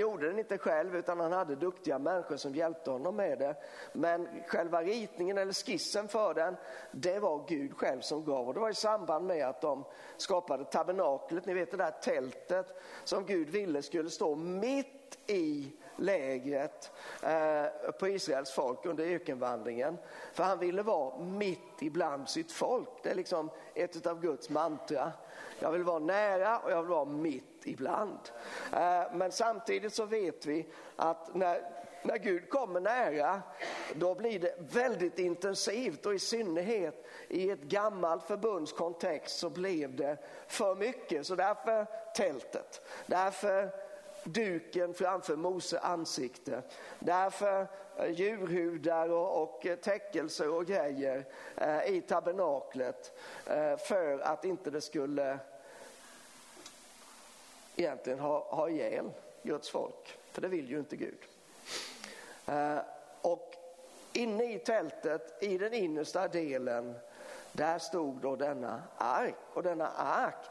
gjorde den inte själv utan han hade duktiga människor som hjälpte honom med det. Men själva ritningen eller skissen för den, det var Gud själv som gav. Och det var i samband med att de skapade tabernaklet, ni vet det där tältet som Gud ville skulle stå mitt i lägret eh, på Israels folk under ökenvandringen. För han ville vara mitt ibland sitt folk. Det är liksom ett av Guds mantra. Jag vill vara nära och jag vill vara mitt ibland. Eh, men samtidigt så vet vi att när, när Gud kommer nära då blir det väldigt intensivt och i synnerhet i ett gammalt förbundskontext så blev det för mycket. Så därför tältet, därför duken framför Mose ansikte. Därför eh, djurhudar och, och eh, täckelser och grejer eh, i tabernaklet eh, för att inte det skulle egentligen ha, ha ihjäl Guds folk. För det vill ju inte Gud. Eh, och inne i tältet, i den innersta delen, där stod då denna ark. Och denna ark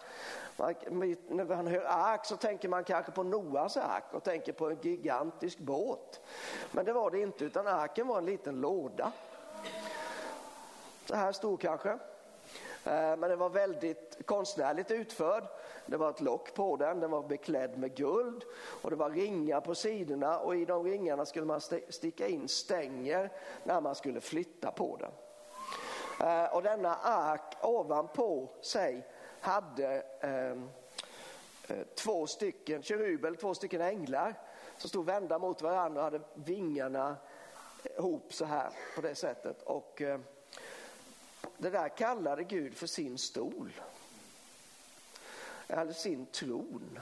när man hör ark så tänker man kanske på Noas ark och tänker på en gigantisk båt. Men det var det inte, utan arken var en liten låda. Så här stor kanske. Eh, men den var väldigt konstnärligt utförd. Det var ett lock på den, den var beklädd med guld och det var ringar på sidorna och i de ringarna skulle man sticka in stänger när man skulle flytta på den. Eh, och denna ark ovanpå sig hade ehm, eh, två stycken keruber, två stycken änglar som stod vända mot varandra och hade vingarna ihop så här på det sättet. Och eh, det där kallade Gud för sin stol. Eller sin tron.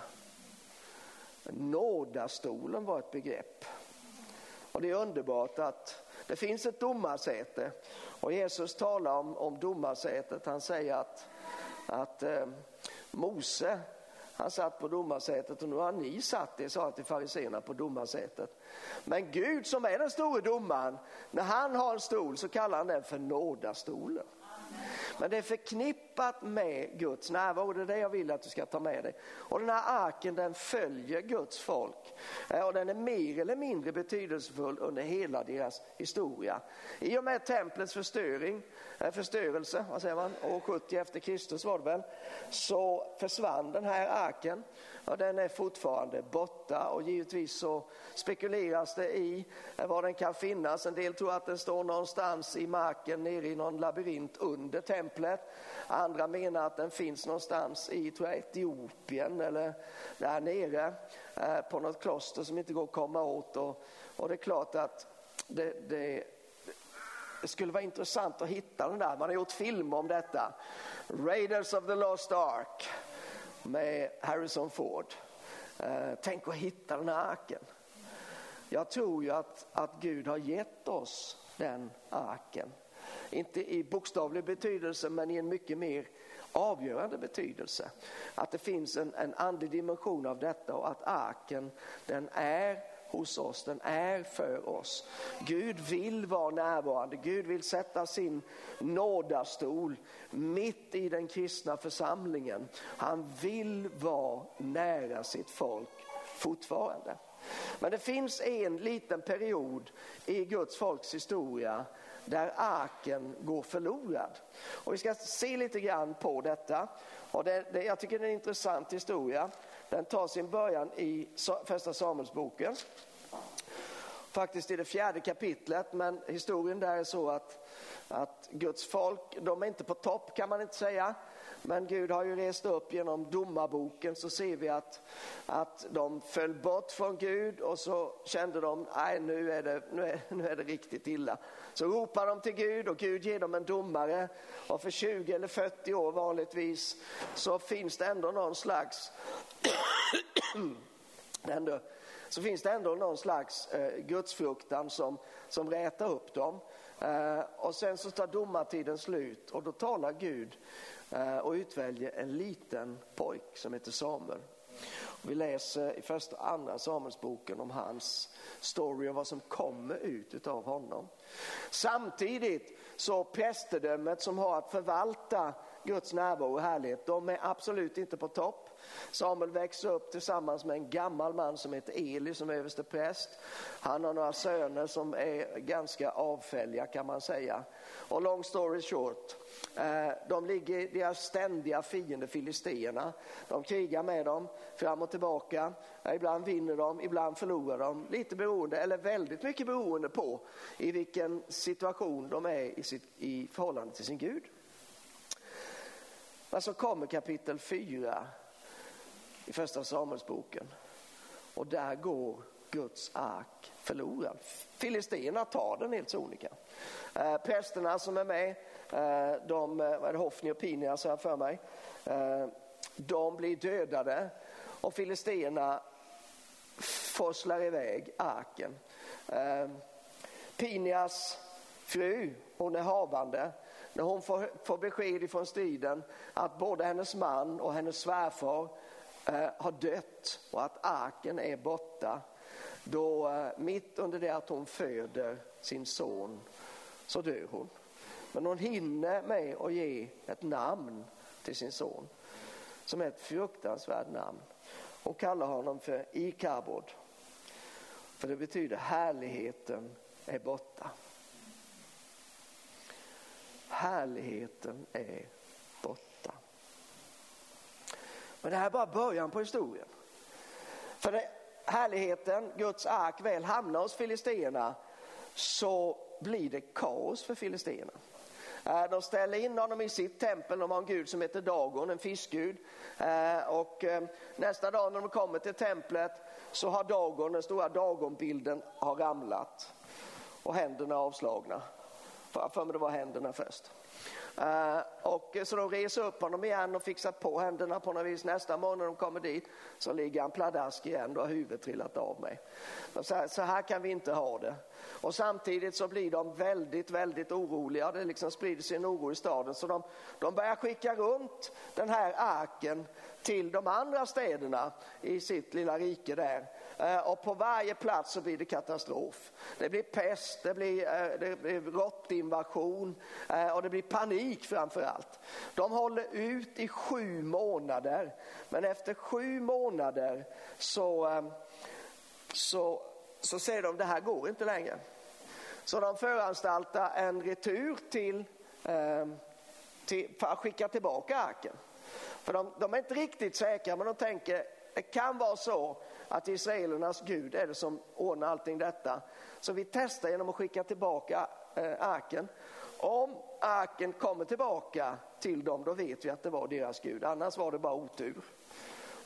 Nådastolen var ett begrepp. Och det är underbart att det finns ett domarsäte och Jesus talar om, om domarsätet. Han säger att att eh, Mose han satt på domarsätet och nu har ni satt det, sa han till fariséerna på domarsätet. Men Gud som är den store domaren, när han har en stol så kallar han den för nådastolen. Men det är förknippat med Guds närvaro, det är det jag vill att du ska ta med dig. Och den här arken den följer Guds folk eh, och den är mer eller mindre betydelsefull under hela deras historia. I och med templets förstöring, eh, förstörelse, vad säger man, år 70 efter Kristus var det väl, så försvann den här arken och den är fortfarande borta och givetvis så spekuleras det i eh, var den kan finnas. En del tror att den står någonstans i marken nere i någon labyrint under templet. Andra menar att den finns någonstans i tror jag, Etiopien eller där nere eh, på något kloster som inte går att komma åt. Och, och det är klart att det, det, det skulle vara intressant att hitta den där. Man har gjort film om detta. Raiders of the Lost Ark med Harrison Ford. Eh, tänk att hitta den här arken. Jag tror ju att, att Gud har gett oss den arken. Inte i bokstavlig betydelse men i en mycket mer avgörande betydelse. Att det finns en, en andlig dimension av detta och att arken den är hos oss, den är för oss. Gud vill vara närvarande, Gud vill sätta sin nådastol mitt i den kristna församlingen. Han vill vara nära sitt folk fortfarande. Men det finns en liten period i Guds folks historia där arken går förlorad. Och vi ska se lite grann på detta. Och det, det, jag tycker det är en intressant historia. Den tar sin början i första Samuelsboken. Faktiskt i det fjärde kapitlet, men historien där är så att, att Guds folk, de är inte på topp kan man inte säga. Men Gud har ju rest upp genom domarboken så ser vi att, att de föll bort från Gud och så kände de, nej nu är, det, nu, är, nu är det riktigt illa. Så ropar de till Gud och Gud ger dem en domare och för 20 eller 40 år vanligtvis så finns det ändå någon slags ändå, så finns det ändå någon slags eh, gudsfruktan som, som rätar upp dem. Eh, och sen så tar domartiden slut och då talar Gud Eh, och utväljer en liten pojk som heter Samuel. Vi läser i första och andra Samuelsboken om hans story och vad som kommer ut av honom. Samtidigt så prästedömet som har att förvalta Guds närvaro och härlighet, de är absolut inte på topp. Samuel växer upp tillsammans med en gammal man som heter Eli som är överste präst. Han har några söner som är ganska avfälliga kan man säga. Och long story short, eh, de ligger, deras ständiga fiende filisterna. De krigar med dem fram och tillbaka. Ibland vinner de, ibland förlorar de. Lite beroende, eller väldigt mycket beroende på i vilken situation de är i, sitt, i förhållande till sin Gud. Men så kommer kapitel 4 i första Samuelsboken och där går Guds ark förlorad. Filisterna tar den helt sonika. Eh, prästerna som är med, eh, de, eh, vad är det, Hoffni och Pinias har jag för mig, eh, de blir dödade och filisterna forslar iväg arken. Eh, Pinias fru, hon är havande, när hon får, får besked ifrån striden att både hennes man och hennes svärfar Eh, har dött och att arken är borta. Då eh, mitt under det att hon föder sin son så dör hon. Men hon hinner med att ge ett namn till sin son som är ett fruktansvärt namn. Hon kallar honom för Ikabod. För det betyder härligheten är borta. Härligheten är borta. Men det här är bara början på historien. För när härligheten, Guds ark, väl hamnar hos filisterna så blir det kaos för filisterna. Eh, de ställer in honom i sitt tempel, de har en gud som heter Dagon, en fiskgud. Eh, och eh, nästa dag när de kommer till templet så har Dagon, den stora Dagonbilden har ramlat och händerna avslagna. För mig det var händerna först. Eh, och så de reser upp honom igen och fixar på händerna på något vis. Nästa morgon när de kommer dit så ligger han pladask igen, då har huvudet trillat av mig. Så här, så här, kan vi inte ha det. Och samtidigt så blir de väldigt, väldigt oroliga. Det liksom sprider sig en oro i staden så de, de börjar skicka runt den här arken till de andra städerna i sitt lilla rike där. Eh, och på varje plats så blir det katastrof. Det blir pest, det blir, eh, det blir råttinvasion eh, och det blir panik framför allt. De håller ut i sju månader men efter sju månader så, så, så säger de det här går inte längre. Så de föranstaltar en retur till, till för att skicka tillbaka arken. För de, de, är inte riktigt säkra men de tänker det kan vara så att israelernas Gud är det som ordnar allting detta. Så vi testar genom att skicka tillbaka eh, arken. Om arken kommer tillbaka till dem då vet vi att det var deras Gud, annars var det bara otur.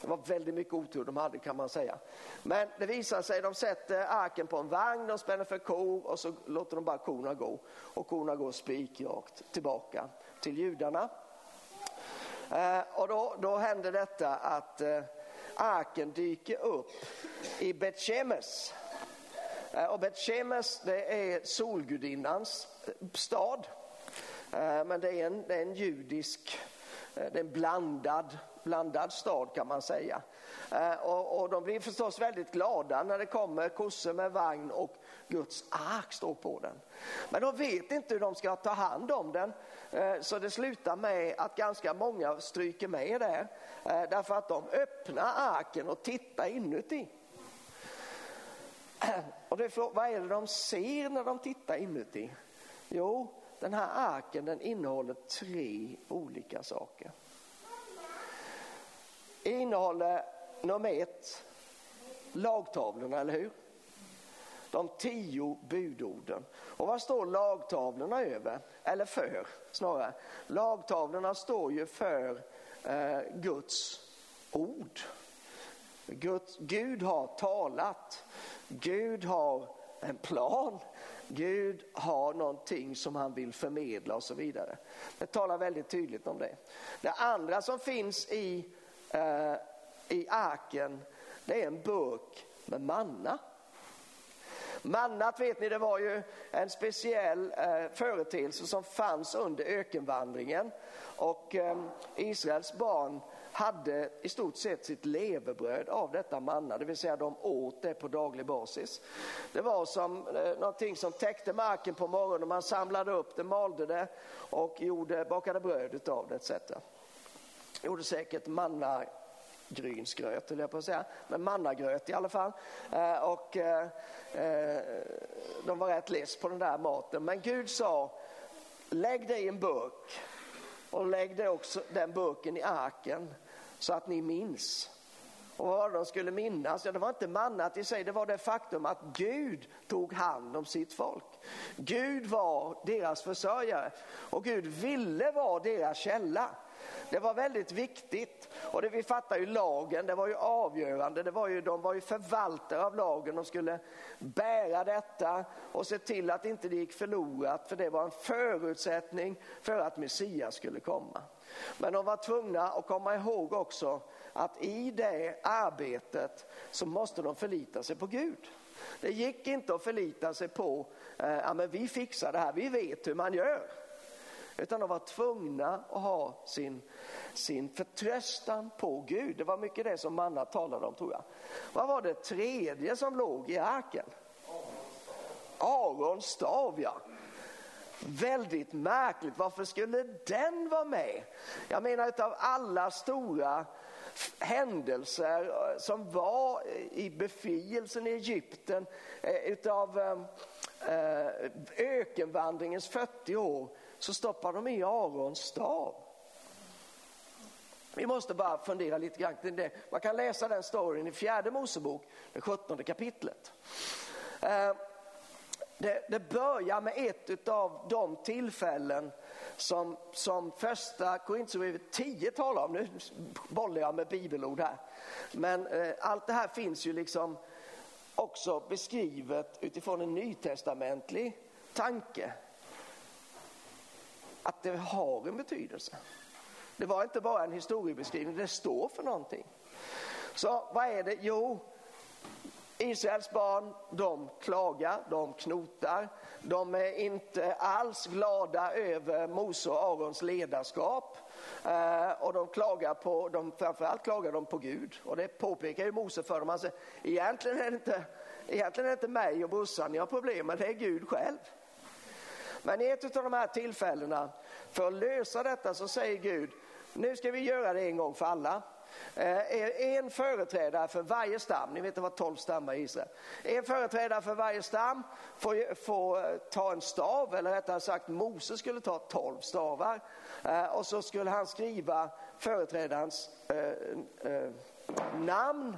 Det var väldigt mycket otur de hade kan man säga. Men det visar sig, de sätter arken på en vagn, de spänner för kor och så låter de bara korna gå. Och korna går spikrakt tillbaka till judarna. Eh, och då, då händer detta att eh, arken dyker upp i Betshemes. Eh, och Betshemes det är solgudinnans eh, stad. Eh, men det är en, det är en judisk, Eh, det är en blandad, blandad stad kan man säga. Eh, och, och de blir förstås väldigt glada när det kommer kossor med vagn och Guds ark står på den. Men de vet inte hur de ska ta hand om den eh, så det slutar med att ganska många stryker med där därför att de öppnar arken och tittar inuti. Och det för, vad är det de ser när de tittar inuti? Jo, den här arken den innehåller tre olika saker. Innehåller nummer ett lagtavlorna, eller hur? De tio budorden. Och vad står lagtavlorna över? Eller för snarare. Lagtavlorna står ju för eh, Guds ord. Gud, Gud har talat. Gud har en plan. Gud har någonting som han vill förmedla och så vidare. Det talar väldigt tydligt om det. Det andra som finns i, eh, i arken det är en burk med manna. Mannat vet ni, det var ju en speciell eh, företeelse som fanns under ökenvandringen och eh, Israels barn hade i stort sett sitt levebröd av detta manna, det vill säga de åt det på daglig basis. Det var som eh, någonting som täckte marken på morgonen, man samlade upp det, malde det och gjorde, bakade bröd av det etc. Gjorde säkert manna havregrynsgröt, höll jag på att säga, men mannagröt i alla fall. Eh, och eh, eh, de var rätt less på den där maten. Men Gud sa, lägg det i en burk och lägg det också, den burken i arken så att ni minns. Och vad de skulle minnas, ja, det var inte mannat i sig, det var det faktum att Gud tog hand om sitt folk. Gud var deras försörjare och Gud ville vara deras källa. Det var väldigt viktigt och det vi fattar ju lagen, det var ju avgörande. Det var ju, de var ju förvaltare av lagen, de skulle bära detta och se till att inte det gick förlorat för det var en förutsättning för att Messias skulle komma. Men de var tvungna att komma ihåg också att i det arbetet så måste de förlita sig på Gud. Det gick inte att förlita sig på, eh, ja men vi fixar det här, vi vet hur man gör. Utan de var tvungna att ha sin, sin förtröstan på Gud. Det var mycket det som Manna talade om tror jag. Vad var det tredje som låg i arken? Arons stav ja. Väldigt märkligt, varför skulle den vara med? Jag menar utav alla stora händelser eh, som var eh, i befrielsen i Egypten, eh, utav ökenvandringens 40 år, så stoppar de i Arons stav. Vi måste bara fundera lite grann kring det. Man kan läsa den storyn i fjärde Mosebok, det 17 kapitlet. Det, det börjar med ett av de tillfällen som, som första Korinthierbrevet 10 talar om. Nu bollar jag med bibelord här. Men eh, allt det här finns ju liksom också beskrivet utifrån en nytestamentlig tanke. Att det har en betydelse. Det var inte bara en historiebeskrivning, det står för någonting. Så vad är det? Jo, Israels barn, de klagar, de knotar. De är inte alls glada över Mose och Arons ledarskap. Eh, och de klagar på, de, framförallt klagar de på Gud. Och det påpekar ju Mose för dem. Han säger, egentligen är det inte, egentligen är det inte mig och brorsan ni har problem med, det är Gud själv. Men i ett av de här tillfällena, för att lösa detta så säger Gud, nu ska vi göra det en gång för alla. Eh, en företrädare för varje stam, ni vet det var tolv stammar i Israel. En företrädare för varje stam får, får eh, ta en stav, eller rättare sagt Moses skulle ta tolv stavar. Eh, och så skulle han skriva företrädarens eh, eh, namn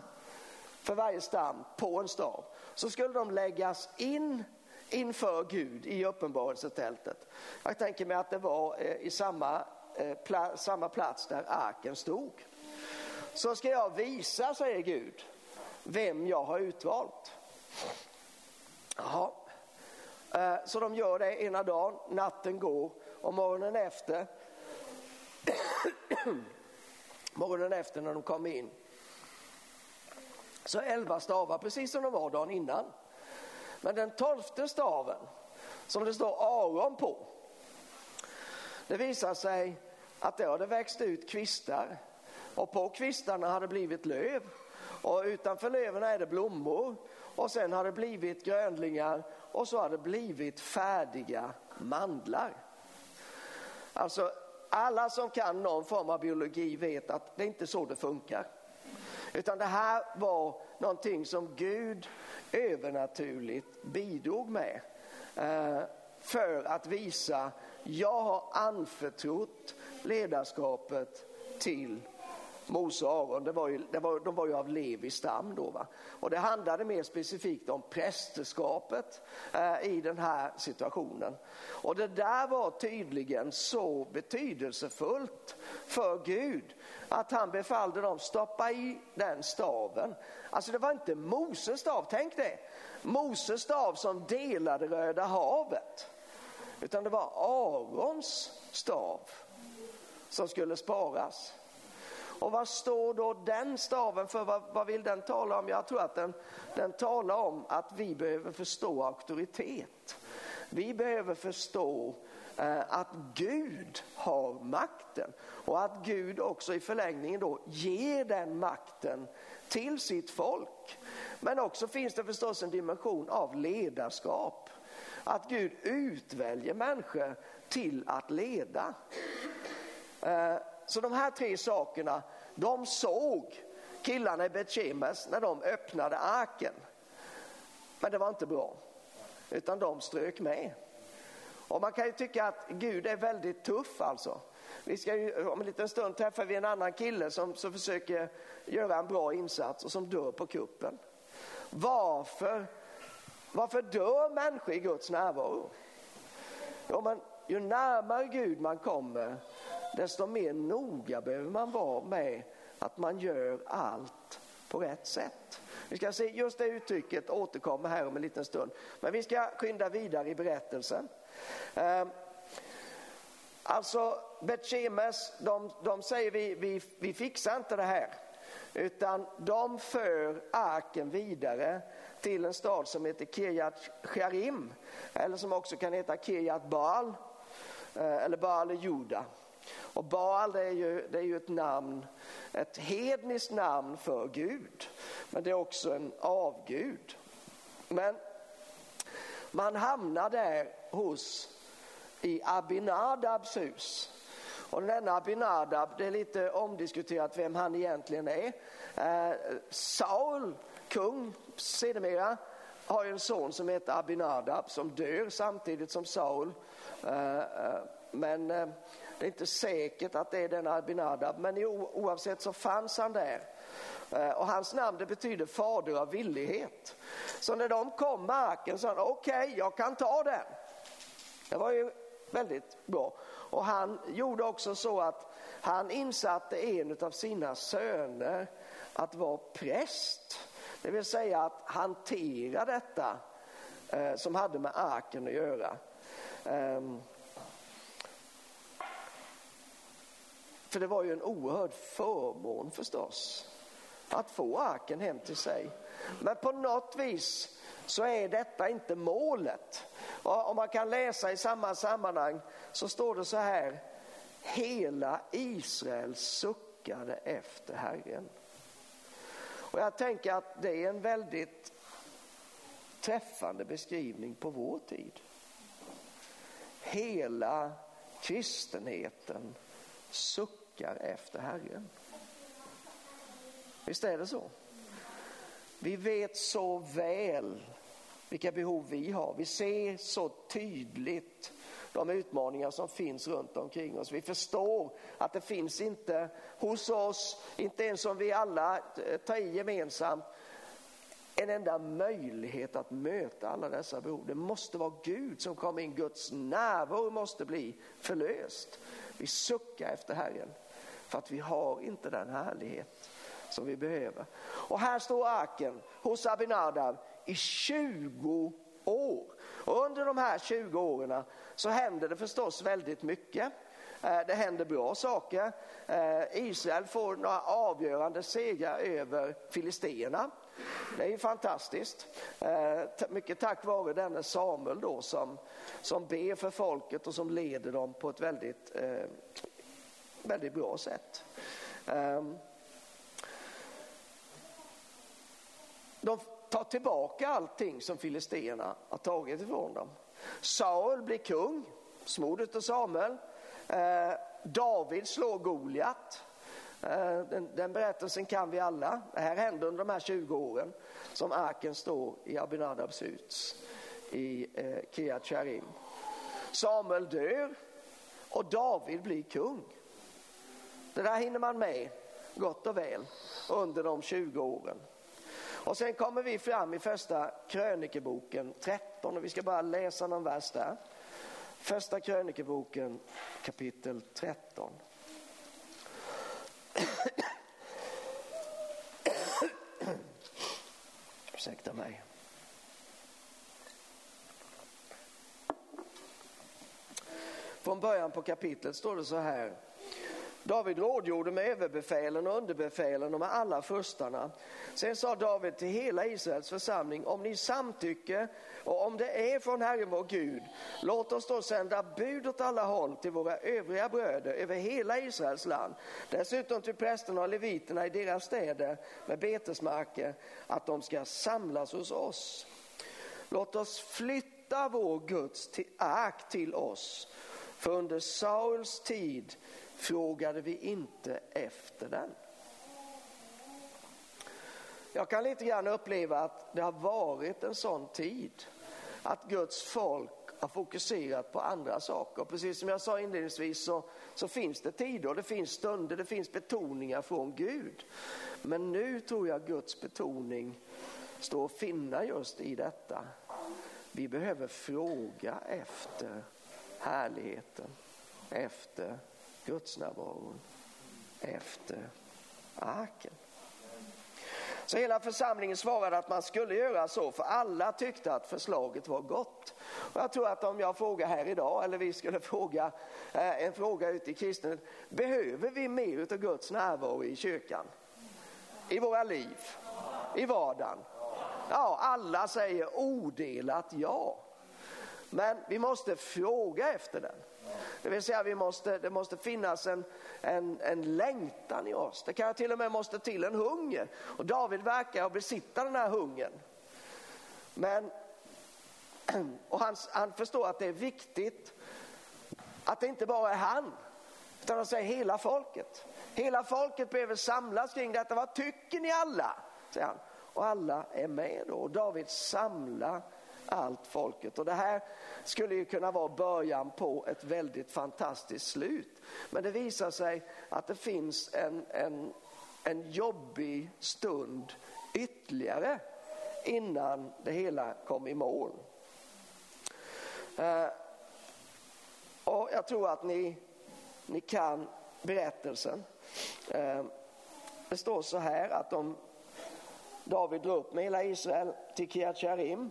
för varje stam på en stav. Så skulle de läggas in inför Gud i uppenbarelsetältet. Jag tänker mig att det var i samma, samma plats där arken stod så ska jag visa, säger Gud, vem jag har utvalt. Jaha. Eh, så de gör det ena dagen, natten går och morgonen efter morgonen efter när de kommer in så elva stavar precis som de var dagen innan. Men den tolfte staven som det står Aron på det visar sig att det hade växt ut kvistar och på kvistarna har det blivit löv och utanför löven är det blommor och sen har det blivit grönlingar och så har det blivit färdiga mandlar. Alltså alla som kan någon form av biologi vet att det är inte så det funkar. Utan det här var någonting som Gud övernaturligt bidrog med eh, för att visa jag har anförtrott ledarskapet till Mose och Aron, det var ju, det var, de var ju av Levis stam då. Va? Och det handlade mer specifikt om prästerskapet eh, i den här situationen. Och det där var tydligen så betydelsefullt för Gud att han befallde dem stoppa i den staven. Alltså det var inte Moses stav, tänk det. Moses stav som delade Röda havet. Utan det var Arons stav som skulle sparas. Och vad står då den staven för? Vad, vad vill den tala om? Jag tror att den, den talar om att vi behöver förstå auktoritet. Vi behöver förstå eh, att Gud har makten och att Gud också i förlängningen då ger den makten till sitt folk. Men också finns det förstås en dimension av ledarskap. Att Gud utväljer människor till att leda. Eh, så de här tre sakerna, de såg killarna i Betjemes när de öppnade arken. Men det var inte bra, utan de strök med. Och man kan ju tycka att Gud är väldigt tuff alltså. Vi ska ju, om en liten stund träffar vi en annan kille som, som försöker göra en bra insats och som dör på kuppen. Varför, varför dör människor i Guds närvaro? Jo, men ju närmare Gud man kommer, desto mer noga behöver man vara med att man gör allt på rätt sätt. Vi ska se just det uttrycket återkommer här om en liten stund. Men vi ska skynda vidare i berättelsen. Ehm, alltså Betjemes, de, de säger vi, vi, vi fixar inte det här. Utan de för arken vidare till en stad som heter Kirjat Sharim. Eller som också kan heta Kirjat Baal. Eh, eller Baal Juda. Och Baal det är, ju, det är ju ett namn, ett hedniskt namn för Gud. Men det är också en avgud. Men man hamnar där hos i Abinadabs hus. Och denna Abinadab, det är lite omdiskuterat vem han egentligen är. Eh, Saul, kung sedermera, har ju en son som heter Abinadab som dör samtidigt som Saul. Eh, eh, men eh, det är inte säkert att det är den Abinadab, men oavsett så fanns han där. Eh, och hans namn det betyder fader av villighet. Så när de kom med arken sa han okej, okay, jag kan ta den. Det var ju väldigt bra. Och han gjorde också så att han insatte en av sina söner att vara präst. Det vill säga att hantera detta eh, som hade med arken att göra. Um, för det var ju en oerhörd förmån förstås att få arken hem till sig. Men på något vis så är detta inte målet. Och om man kan läsa i samma sammanhang så står det så här. Hela Israel suckade efter Herren. Och jag tänker att det är en väldigt träffande beskrivning på vår tid. Hela kristenheten suckade suckar efter Herren. Visst är det så? Vi vet så väl vilka behov vi har. Vi ser så tydligt de utmaningar som finns runt omkring oss. Vi förstår att det finns inte hos oss, inte ens om vi alla eh, tar i gemensamt, en enda möjlighet att möta alla dessa behov. Det måste vara Gud som kommer in, Guds närvaro måste bli förlöst. Vi suckar efter Herren för att vi har inte den härlighet som vi behöver. Och här står arken hos Abinadab i 20 år. Och under de här 20 åren så händer det förstås väldigt mycket. Eh, det händer bra saker. Eh, Israel får några avgörande segrar över filisterna. Det är ju fantastiskt. Eh, mycket tack vare denne Samuel då som, som ber för folket och som leder dem på ett väldigt, väldigt bra sätt. Ehm, de tar tillbaka allting som filisterna har tagit ifrån dem. Saul blir kung, smordet och Samuel. Ehm, David slår Goliat. Ehm, den, den, berättelsen kan vi alla. Det här hände under de här 20 åren som arken står i Abinadabs hus i eh, Kiat Sharim. Samuel dör och David blir kung. Det där hinner man med gott och väl under de 20 åren. Och sen kommer vi fram i första krönikeboken 13 och vi ska bara läsa någon vers där. Första krönikeboken kapitel 13. Ursäkta mig. Från början på kapitlet står det så här. David rådgjorde med överbefälen och underbefälen och med alla furstarna. Sen sa David till hela Israels församling, om ni samtycker och om det är från Herren vår Gud, låt oss då sända bud åt alla håll till våra övriga bröder över hela Israels land. Dessutom till prästerna och leviterna i deras städer med betesmarker, att de ska samlas hos oss. Låt oss flytta vår Guds ark till oss, för under Sauls tid frågade vi inte efter den. jag kan lite grann uppleva att det har varit en sån tid att Guds folk har fokuserat på andra saker. Precis som jag sa inledningsvis så, så finns det tider, och det finns stunder, det finns betoningar från Gud. Men nu tror jag Guds betoning står att finna just i detta. Vi behöver fråga efter härligheten, efter gudsnärvaron, efter arken. Så hela församlingen svarade att man skulle göra så för alla tyckte att förslaget var gott. Och jag tror att om jag frågar här idag eller vi skulle fråga eh, en fråga ute i kristen, behöver vi mer av Guds närvaro i kyrkan? I våra liv? I vardagen? Ja, alla säger odelat ja. Men vi måste fråga efter den. Det vill säga vi måste, det måste finnas en, en, en längtan i oss. Det kan till och med måste till en hunger. Och David verkar besitta den här hungern. Men, och han, han förstår att det är viktigt att det inte bara är han, utan han säger hela folket. Hela folket behöver samlas kring detta. Vad tycker ni alla? säger han. Och alla är med då. Och David samlar allt folket. Och det här skulle ju kunna vara början på ett väldigt fantastiskt slut. Men det visar sig att det finns en, en, en jobbig stund ytterligare innan det hela kom i mål. Eh, och jag tror att ni, ni kan berättelsen. Eh, det står så här att de, David drog upp med hela Israel till Kiatjarim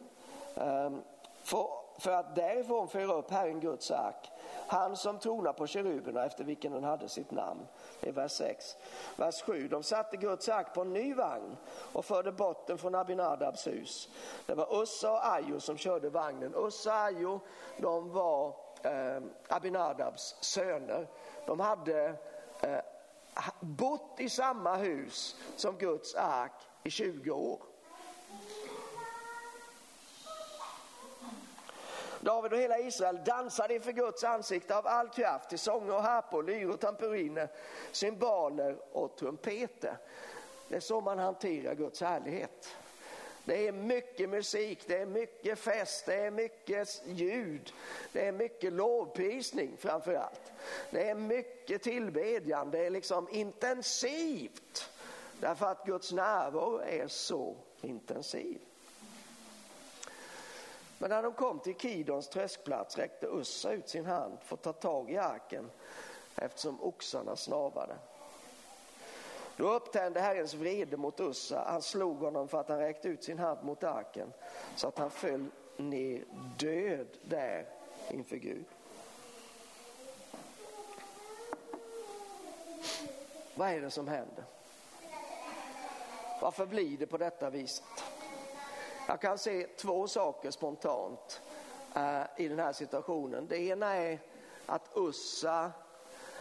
Ehm, för, för att därifrån föra upp Herren Guds ark. Han som tronar på keruberna efter vilken den hade sitt namn. Det är vers 6. Vers 7. De satte Guds ark på en ny vagn och förde bort den från Abinadabs hus. Det var Ussa och Ajo som körde vagnen. Ussa och Ajo de var eh, Abinadabs söner. De hade eh, bott i samma hus som Guds ark i 20 år. David och hela Israel dansade inför Guds ansikte av all kraft till sånger och harpor, lyror, tamburiner, cymbaler och trumpeter. Det är så man hanterar Guds härlighet. Det är mycket musik, det är mycket fest, det är mycket ljud, det är mycket lovprisning framför allt. Det är mycket tillbedjan, det är liksom intensivt. Därför att Guds närvaro är så intensiv. Men när de kom till Kidons tröskplats räckte Ussa ut sin hand för att ta tag i arken eftersom oxarna snavade. Då upptände Herrens vrede mot Ussa. Han slog honom för att han räckte ut sin hand mot arken så att han föll ner död där inför Gud. Vad är det som händer? Varför blir det på detta viset? Jag kan se två saker spontant eh, i den här situationen. Det ena är att Ussa,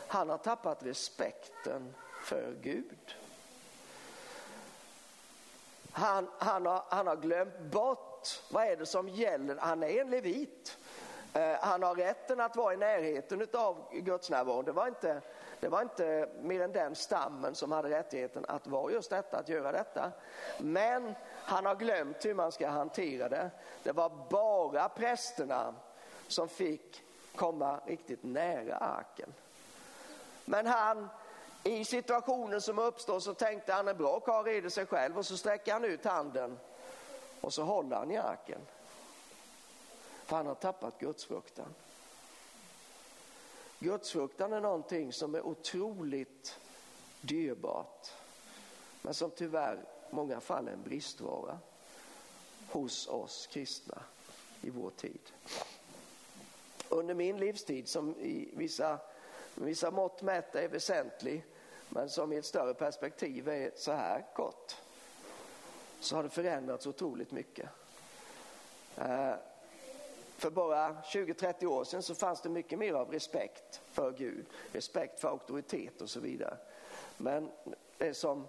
han har tappat respekten för Gud. Han, han, har, han har glömt bort vad är det som gäller. Han är en levit. Eh, han har rätten att vara i närheten av Guds närvaro. Det var inte det var inte mer än den stammen som hade rättigheten att vara just detta, att göra detta. Men han har glömt hur man ska hantera det. Det var bara prästerna som fick komma riktigt nära arken. Men han, i situationen som uppstår så tänkte han en bra karl reder sig själv och så sträcker han ut handen och så håller han i arken. För han har tappat gudsfruktan. Gudsfruktan är någonting som är otroligt dyrbart men som tyvärr många fall en bristvara hos oss kristna i vår tid. Under min livstid som i vissa, vissa mått mätt är väsentlig men som i ett större perspektiv är så här kort så har det förändrats otroligt mycket. Eh, för bara 20-30 år sedan så fanns det mycket mer av respekt för Gud, respekt för auktoritet och så vidare. Men det som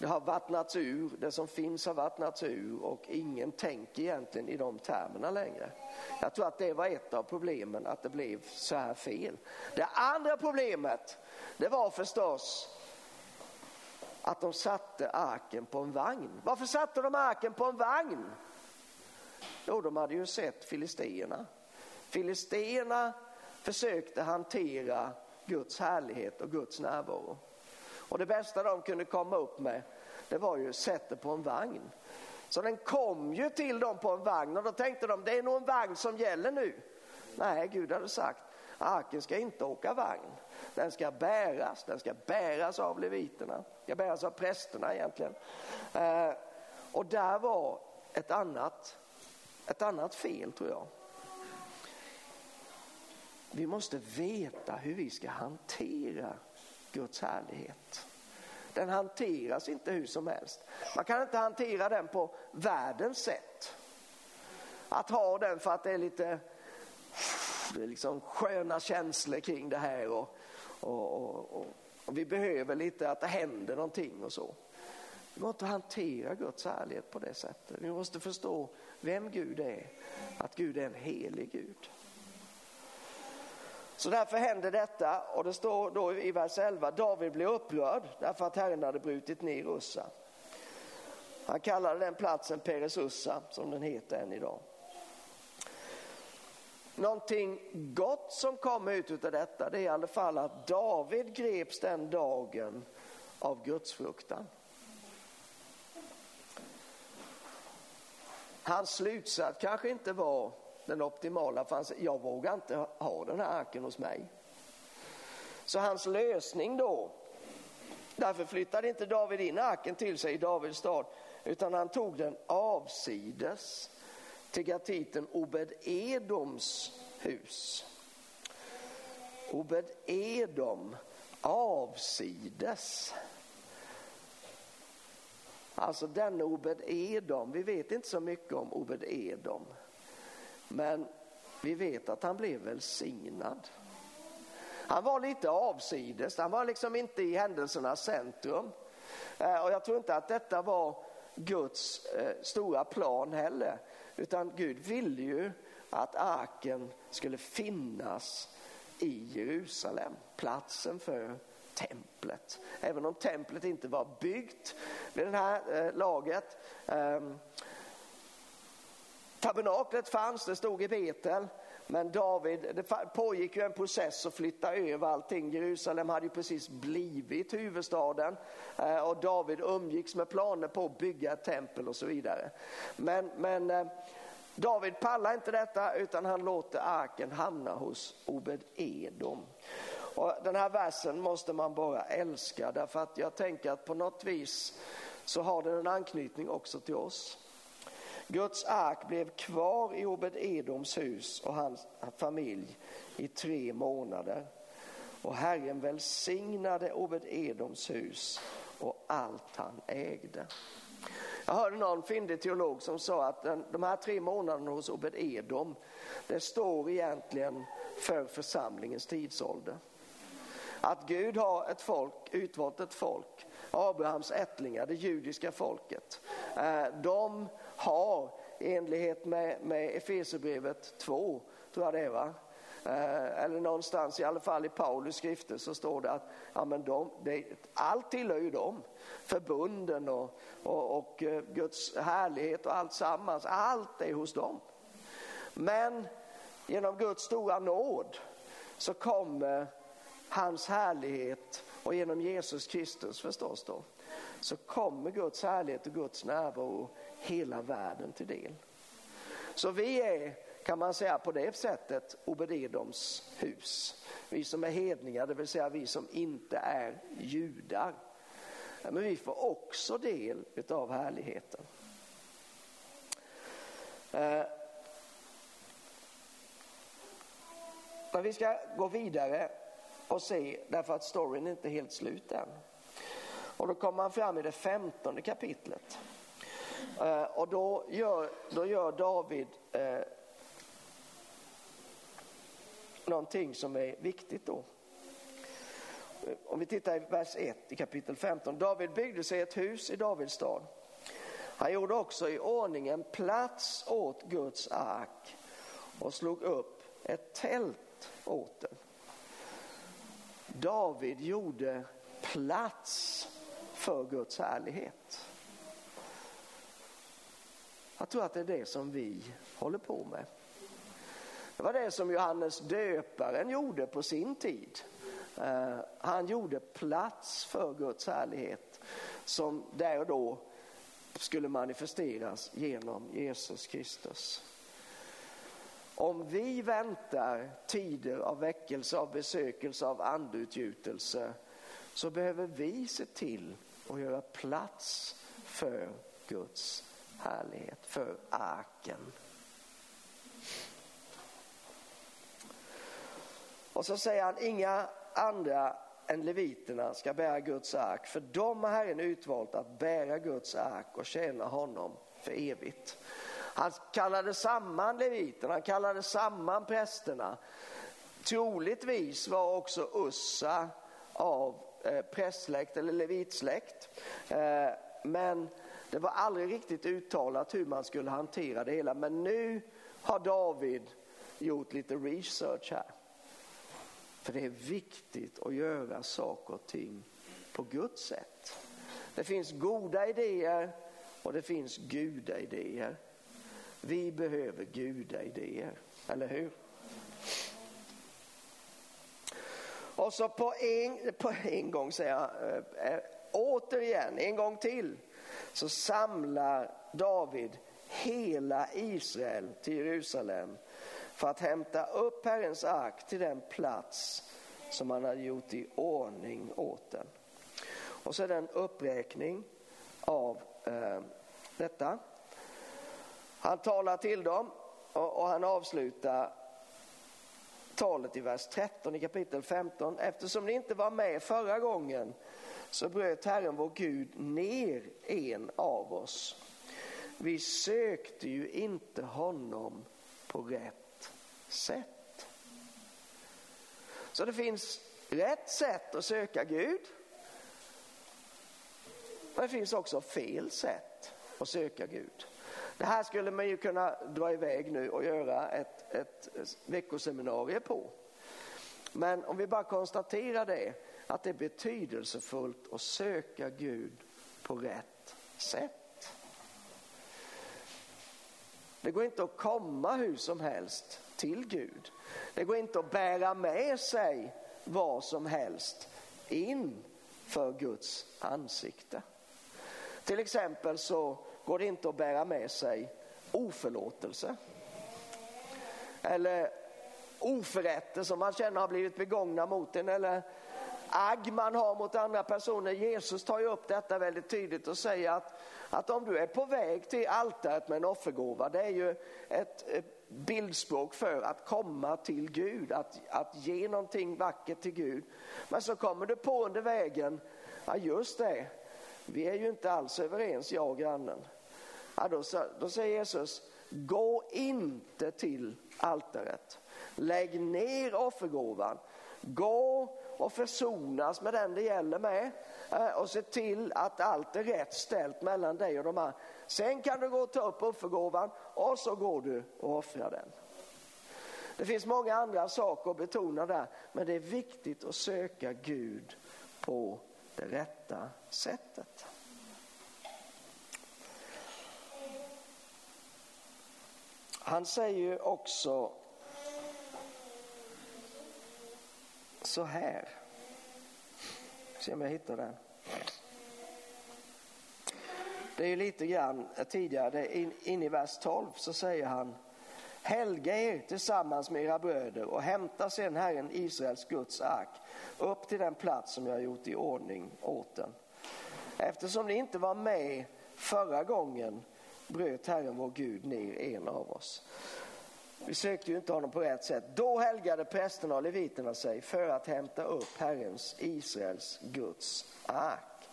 det har vattnats ur, det som finns har vattnats ur och ingen tänker egentligen i de termerna längre. Jag tror att det var ett av problemen, att det blev så här fel. Det andra problemet, det var förstås att de satte arken på en vagn. Varför satte de arken på en vagn? Jo, de hade ju sett filisterna. Filisterna försökte hantera Guds härlighet och Guds närvaro. Och det bästa de kunde komma upp med det var ju sätta på en vagn. Så den kom ju till dem på en vagn och då tänkte de det är nog en vagn som gäller nu. Nej, Gud hade sagt arken ska inte åka vagn. Den ska bäras, den ska bäras av leviterna, Den ska bäras av prästerna egentligen. Eh, och där var ett annat, ett annat fel tror jag. Vi måste veta hur vi ska hantera Guds härlighet. Den hanteras inte hur som helst. Man kan inte hantera den på världens sätt. Att ha den för att det är lite det är liksom sköna känslor kring det här och, och, och, och, vi behöver lite att det händer någonting och så. Vi måste hantera Guds härlighet på det sättet. Vi måste förstå vem Gud är, att Gud är en helig Gud. Så därför händer detta och det står då i vers 11, David blev upprörd därför att Herren hade brutit ner Ussa. Han kallade den platsen Peres Ussa som den heter än idag. Någonting gott som kom ut av detta det är i alla fall att David greps den dagen av gudsfruktan. Hans slutsats kanske inte var den optimala för han jag vågar inte ha den här arken hos mig. Så hans lösning då, därför flyttade inte David in arken till sig i Davids stad utan han tog den avsides till gatiten Obed Edoms hus. Obed Edom avsides. Alltså denne Obed Edom, vi vet inte så mycket om Obed Edom. Men vi vet att han blev välsignad. Han var lite avsides, han var liksom inte i händelsernas centrum. Eh, och jag tror inte att detta var Guds eh, stora plan heller. Utan Gud ville ju att arken skulle finnas i Jerusalem, platsen för templet. Även om templet inte var byggt vid det här eh, laget. Ehm, Tabernaklet fanns, det stod i Betel. Men David, det pågick ju en process att flytta över allting. Jerusalem hade ju precis blivit huvudstaden eh, och David umgicks med planer på att bygga ett tempel och så vidare. Men, men eh, David pallar inte detta utan han låter arken hamna hos Obed Edom. Och den här versen måste man bara älska därför att jag tänker att på något vis så har den en anknytning också till oss. Guds ark blev kvar i Obed Edoms hus och hans familj i tre månader. Och Herren välsignade Obed Edoms hus och allt han ägde. Jag hörde någon fyndig teolog som sa att den, de här tre månaderna hos Obed Edom, det står egentligen för församlingens tidsålder. Att Gud har ett folk, utvalt ett folk, Abrahams ättlingar, det judiska folket. Eh, de har i enlighet med, med Efesierbrevet 2, tror jag det är va? Eh, eller någonstans i alla fall i Paulus skrifter så står det att ja, men de, det, allt tillhör ju dem. Förbunden och, och, och eh, Guds härlighet och allt sammans, allt är hos dem. Men genom Guds stora nåd så kommer hans härlighet och genom Jesus Kristus förstås då så kommer Guds härlighet och Guds närvaro hela världen till del. Så vi är, kan man säga på det sättet, Obededoms hus. Vi som är hedningar, det vill säga vi som inte är judar. Men vi får också del av härligheten. Eh, men vi ska gå vidare och se, därför att storyn är inte helt slut än. Och då kommer man fram i det femtonde kapitlet. Eh, och då gör, då gör David eh, någonting som är viktigt då. Eh, om vi tittar i vers 1 i kapitel 15. David byggde sig ett hus i Davids stad. Han gjorde också i ordning en plats åt Guds ark och slog upp ett tält åt den. David gjorde plats för Guds härlighet. Jag tror att det är det som vi håller på med. Det var det som Johannes döparen gjorde på sin tid. Eh, han gjorde plats för Guds härlighet som där och då skulle manifesteras genom Jesus Kristus. Om vi väntar tider av väckelse, av besökelse, av andutgjutelse så behöver vi se till och göra plats för Guds härlighet, för arken. Och så säger han, inga andra än leviterna ska bära Guds ark, för de har Herren utvalt att bära Guds ark och tjäna honom för evigt. Han kallade samman leviterna, han kallade samman prästerna. Troligtvis var också Ussa av eh, prästsläkt eller levitsläkt. Eh, men det var aldrig riktigt uttalat hur man skulle hantera det hela. Men nu har David gjort lite research här. För det är viktigt att göra saker och ting på Guds sätt. Det finns goda idéer och det finns gudaidéer. Vi behöver gudaidéer, eller hur? Och så på en, på en gång säger jag, eh, eh, återigen, en gång till, så samlar David hela Israel till Jerusalem för att hämta upp Herrens ark till den plats som han hade gjort i ordning åt den. Och så är det en uppräkning av eh, detta. Han talar till dem och, och han avslutar talet i vers 13 i kapitel 15. Eftersom ni inte var med förra gången så bröt Herren vår Gud ner en av oss. Vi sökte ju inte honom på rätt sätt. Så det finns rätt sätt att söka Gud. Men det finns också fel sätt att söka Gud. Det här skulle man ju kunna dra iväg nu och göra ett, ett veckoseminarium på. Men om vi bara konstaterar det, att det är betydelsefullt att söka Gud på rätt sätt. Det går inte att komma hur som helst till Gud. Det går inte att bära med sig vad som helst in för Guds ansikte. Till exempel så går det inte att bära med sig oförlåtelse. Eller oförrätter som man känner har blivit begångna mot en eller agg man har mot andra personer. Jesus tar ju upp detta väldigt tydligt och säger att, att om du är på väg till altaret med en offergåva, det är ju ett, bildspråk för att komma till Gud, att, att ge någonting vackert till Gud. Men så kommer du på under vägen, ja just det, vi är ju inte alls överens jag och grannen. Ja, då, då säger Jesus, gå inte till altaret. Lägg ner offergåvan. Gå och försonas med den det gäller med eh, och se till att allt är rätt ställt mellan dig och de här. Sen kan du gå och ta upp offergåvan och så går du och offrar den. Det finns många andra saker att betona där, men det är viktigt att söka Gud på det rätta sättet. Han säger ju också så här. Se om jag hittar den. Det är ju lite grann eh, tidigare, in, in i vers 12 så säger han Helga er tillsammans med era bröder och hämta sedan Herren Israels Guds ark upp till den plats som jag har gjort i ordning åt den. Eftersom ni inte var med förra gången bröt Herren vår Gud ner en av oss. Vi sökte ju inte honom på rätt sätt. Då helgade prästerna och leviterna sig för att hämta upp Herrens, Israels, Guds ark.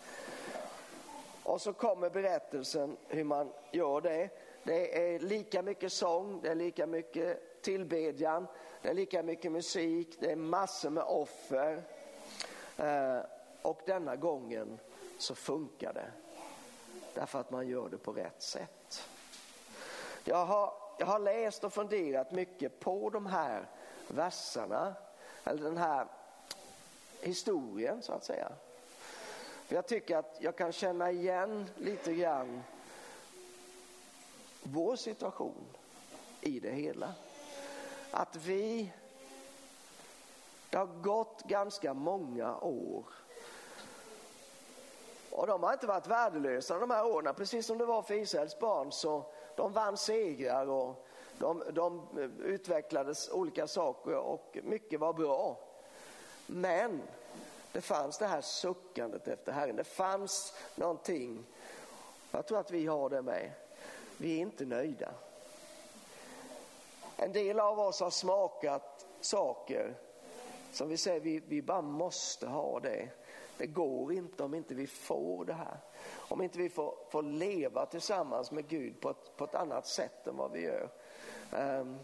Och så kommer berättelsen hur man gör det. Det är lika mycket sång, det är lika mycket tillbedjan, det är lika mycket musik, det är massor med offer. Eh, och denna gången så funkar det. Därför att man gör det på rätt sätt. Jag har, jag har läst och funderat mycket på de här verserna, eller den här historien så att säga. För jag tycker att jag kan känna igen lite grann vår situation i det hela. Att vi, det har gått ganska många år och de har inte varit värdelösa de här åren, precis som det var för Israels barn så de vann segrar och de, de eh, utvecklades olika saker och mycket var bra. Men det fanns det här suckandet efter Herren. Det fanns någonting, jag tror att vi har det med. Vi är inte nöjda. En del av oss har smakat saker som vi säger vi, vi bara måste ha det. Det går inte om inte vi får det här. Om inte vi får, får leva tillsammans med Gud på ett, på ett annat sätt än vad vi gör. Um,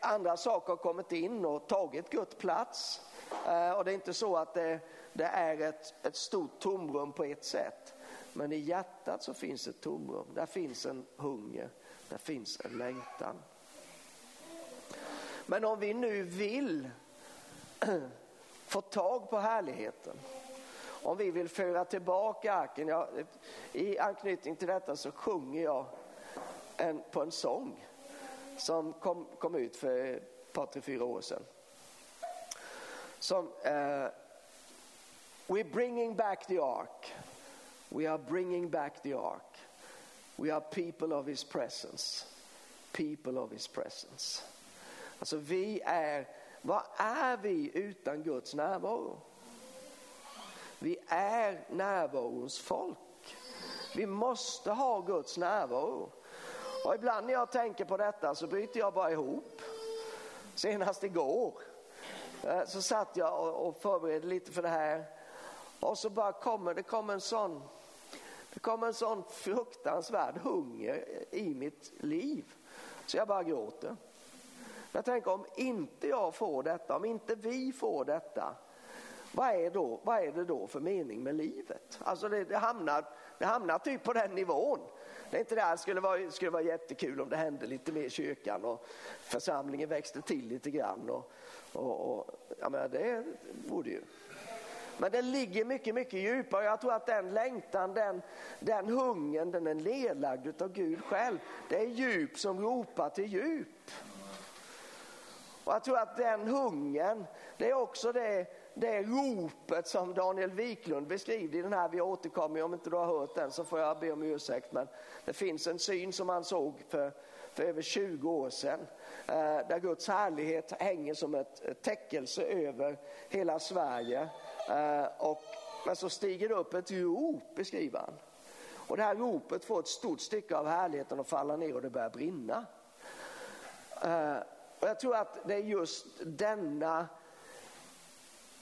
andra saker har kommit in och tagit Guds plats. Uh, och det är inte så att det, det är ett, ett stort tomrum på ett sätt. Men i hjärtat så finns ett tomrum. Där finns en hunger. Där finns en längtan. Men om vi nu vill få tag på härligheten. Om vi vill föra tillbaka arken. Jag, I anknytning till detta så sjunger jag en, på en sång som kom, kom ut för ett par, tre, fyra år sedan. Som eh, uh, We're bringing back the ark. We are bringing back the ark. We are people of his presence. People of his presence. Alltså vi är vad är vi utan Guds närvaro? Vi är närvarons folk. Vi måste ha Guds närvaro. Och ibland när jag tänker på detta så bryter jag bara ihop. Senast igår eh, så satt jag och förberedde lite för det här och så bara kommer det kom en sån det kom en sån fruktansvärd hunger i mitt liv så jag bara gråter. Jag tänker om inte jag får detta, om inte vi får detta, vad är, då, vad är det då för mening med livet? Alltså det, det, hamnar, det hamnar typ på den nivån. Det är inte det, här, skulle vara, skulle vara jättekul om det hände lite mer i kyrkan och församlingen växte till lite grann. Och, och, och, jag menar, det borde ju. Men det ligger mycket, mycket djupare. Jag tror att den längtan, den, den hungern, den är nedlagd av Gud själv. Det är djup som ropar till djup. Och jag tror att den hungern, det är också det, det ropet som Daniel Wiklund beskriver i den här, vi återkommer, om inte du har hört den så får jag be om ursäkt, men det finns en syn som han såg för, för över 20 år sedan, eh, där Guds härlighet hänger som ett täckelse över hela Sverige. Eh, och, men så stiger det upp ett rop, beskriver han. Och det här ropet får ett stort stycke av härligheten att falla ner och det börjar brinna. Eh, och jag tror att det är just denna,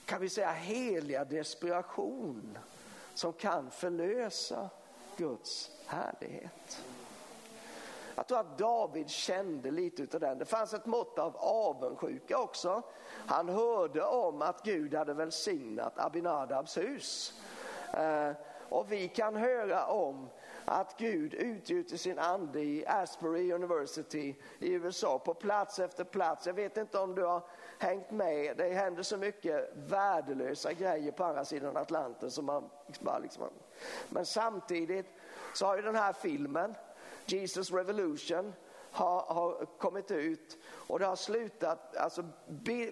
kan vi säga heliga desperation som kan förlösa Guds härlighet. Jag tror att David kände lite av den. Det fanns ett mått av avundsjuka också. Han hörde om att Gud hade välsignat Abinadabs hus. Eh, och vi kan höra om att Gud utgjuter sin ande i Asbury University i USA på plats efter plats. Jag vet inte om du har hängt med. Det händer så mycket värdelösa grejer på andra sidan Atlanten. Som man liksom bara liksom, men samtidigt så har ju den här filmen, Jesus Revolution, har, har kommit ut och det har slutat, alltså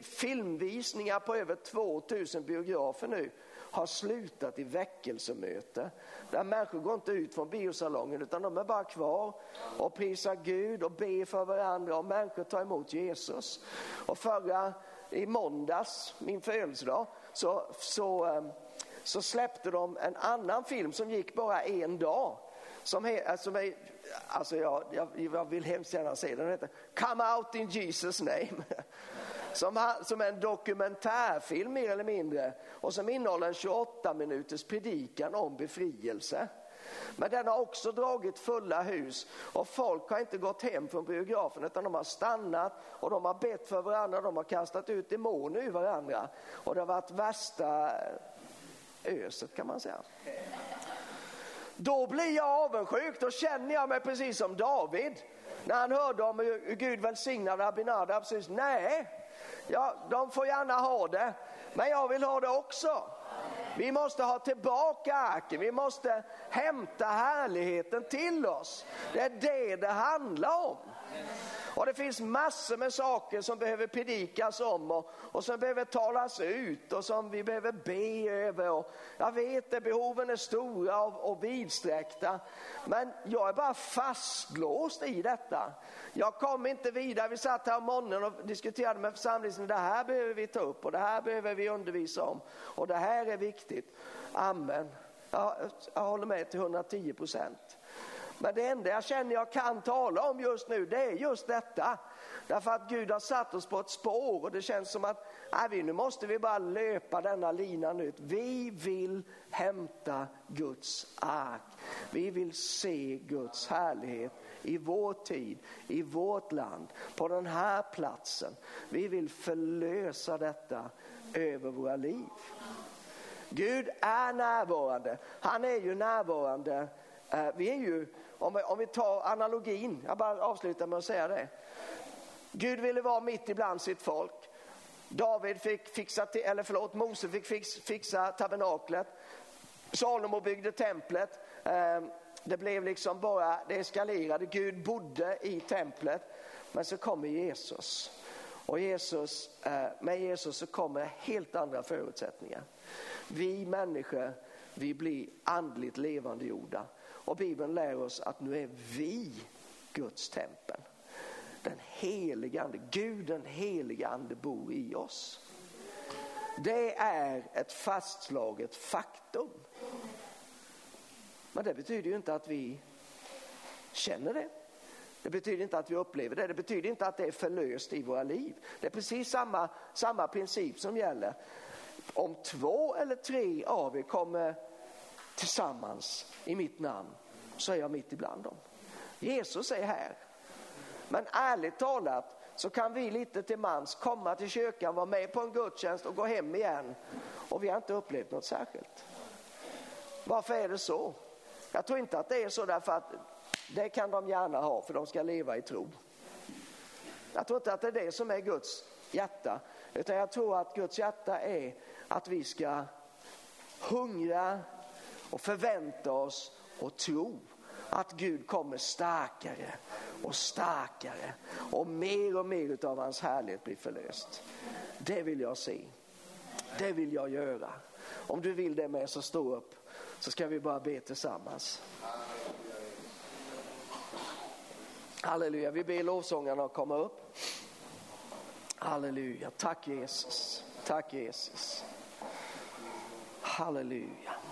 filmvisningar på över 2000 biografer nu har slutat i väckelsemöte. Där människor går inte ut från biosalongen utan de är bara kvar och prisar Gud och ber för varandra och människor tar emot Jesus. Och förra, i måndags, min födelsedag, så, så, eh, så släppte de en annan film som gick bara en dag. Som, eh, som är, alltså jag, jag, jag vill hemskt gärna se den, den heter Come out in Jesus name. som, som är en dokumentärfilm mer eller mindre och som innehåller en 28 minuters predikan om befrielse. Men den har också dragit fulla hus och folk har inte gått hem från biografen utan de har stannat och de har bett för varandra, de har kastat ut demoner ur varandra och det har varit värsta eh, öset kan man säga. Då blir jag avundsjuk, då känner jag mig precis som David när han hörde om hur Gud välsignade Abinadab precis. Nej, Ja, de får gärna ha det. Men jag vill ha det också. Vi måste ha tillbaka arken, vi måste hämta härligheten till oss. Det är det det handlar om. Och det finns massor med saker som behöver predikas om och, och som behöver talas ut och som vi behöver be över. Och jag vet att behoven är stora och, och vidsträckta. Men jag är bara fastlåst i detta. Jag kom inte vidare. Vi satt här om morgonen och diskuterade med församlingen. Det här behöver vi ta upp och det här behöver vi undervisa om. Och det här är viktigt. Amen. Jag, jag håller med till 110 procent. Men det enda jag känner jag kan tala om just nu det är just detta. Därför att Gud har satt oss på ett spår och det känns som att nej, nu måste vi bara löpa denna linan ut. Vi vill hämta Guds ark. Vi vill se Guds härlighet i vår tid, i vårt land, på den här platsen. Vi vill förlösa detta över våra liv. Gud är närvarande. Han är ju närvarande. Eh, vi är ju om vi, om vi tar analogin, jag bara avslutar med att säga det. Gud ville vara mitt ibland sitt folk. David fick fixa, till, eller förlåt, Mose fick fix, fixa tabernaklet. Salomo byggde templet. Ehm, det blev liksom bara, det eskalerade. Gud bodde i templet. Men så kommer Jesus. Och Jesus, eh, med Jesus så kommer helt andra förutsättningar. Vi människor, vi blir andligt levande jorda. Och Bibeln lär oss att nu är vi Guds tempel. Den helige ande, Gud den helige ande bor i oss. Det är ett fastslaget faktum. Men det betyder ju inte att vi känner det. Det betyder inte att vi upplever det. Det betyder inte att det är förlöst i våra liv. Det är precis samma, samma princip som gäller. Om två eller tre av er kommer tillsammans i mitt namn så är jag mitt ibland dem. Jesus är här. Men ärligt talat så kan vi lite till mans komma till kyrkan, vara med på en gudstjänst och gå hem igen och vi har inte upplevt något särskilt. Varför är det så? Jag tror inte att det är så därför att det kan de gärna ha för de ska leva i tro. Jag tror inte att det är det som är Guds hjärta utan jag tror att Guds hjärta är att vi ska hungra och förvänta oss och tro att Gud kommer starkare och starkare och mer och mer av hans härlighet blir förlöst. Det vill jag se. Det vill jag göra. Om du vill det med så stå upp så ska vi bara be tillsammans. Halleluja, vi ber lovsångarna att komma upp. Halleluja, tack Jesus. Tack Jesus. Halleluja.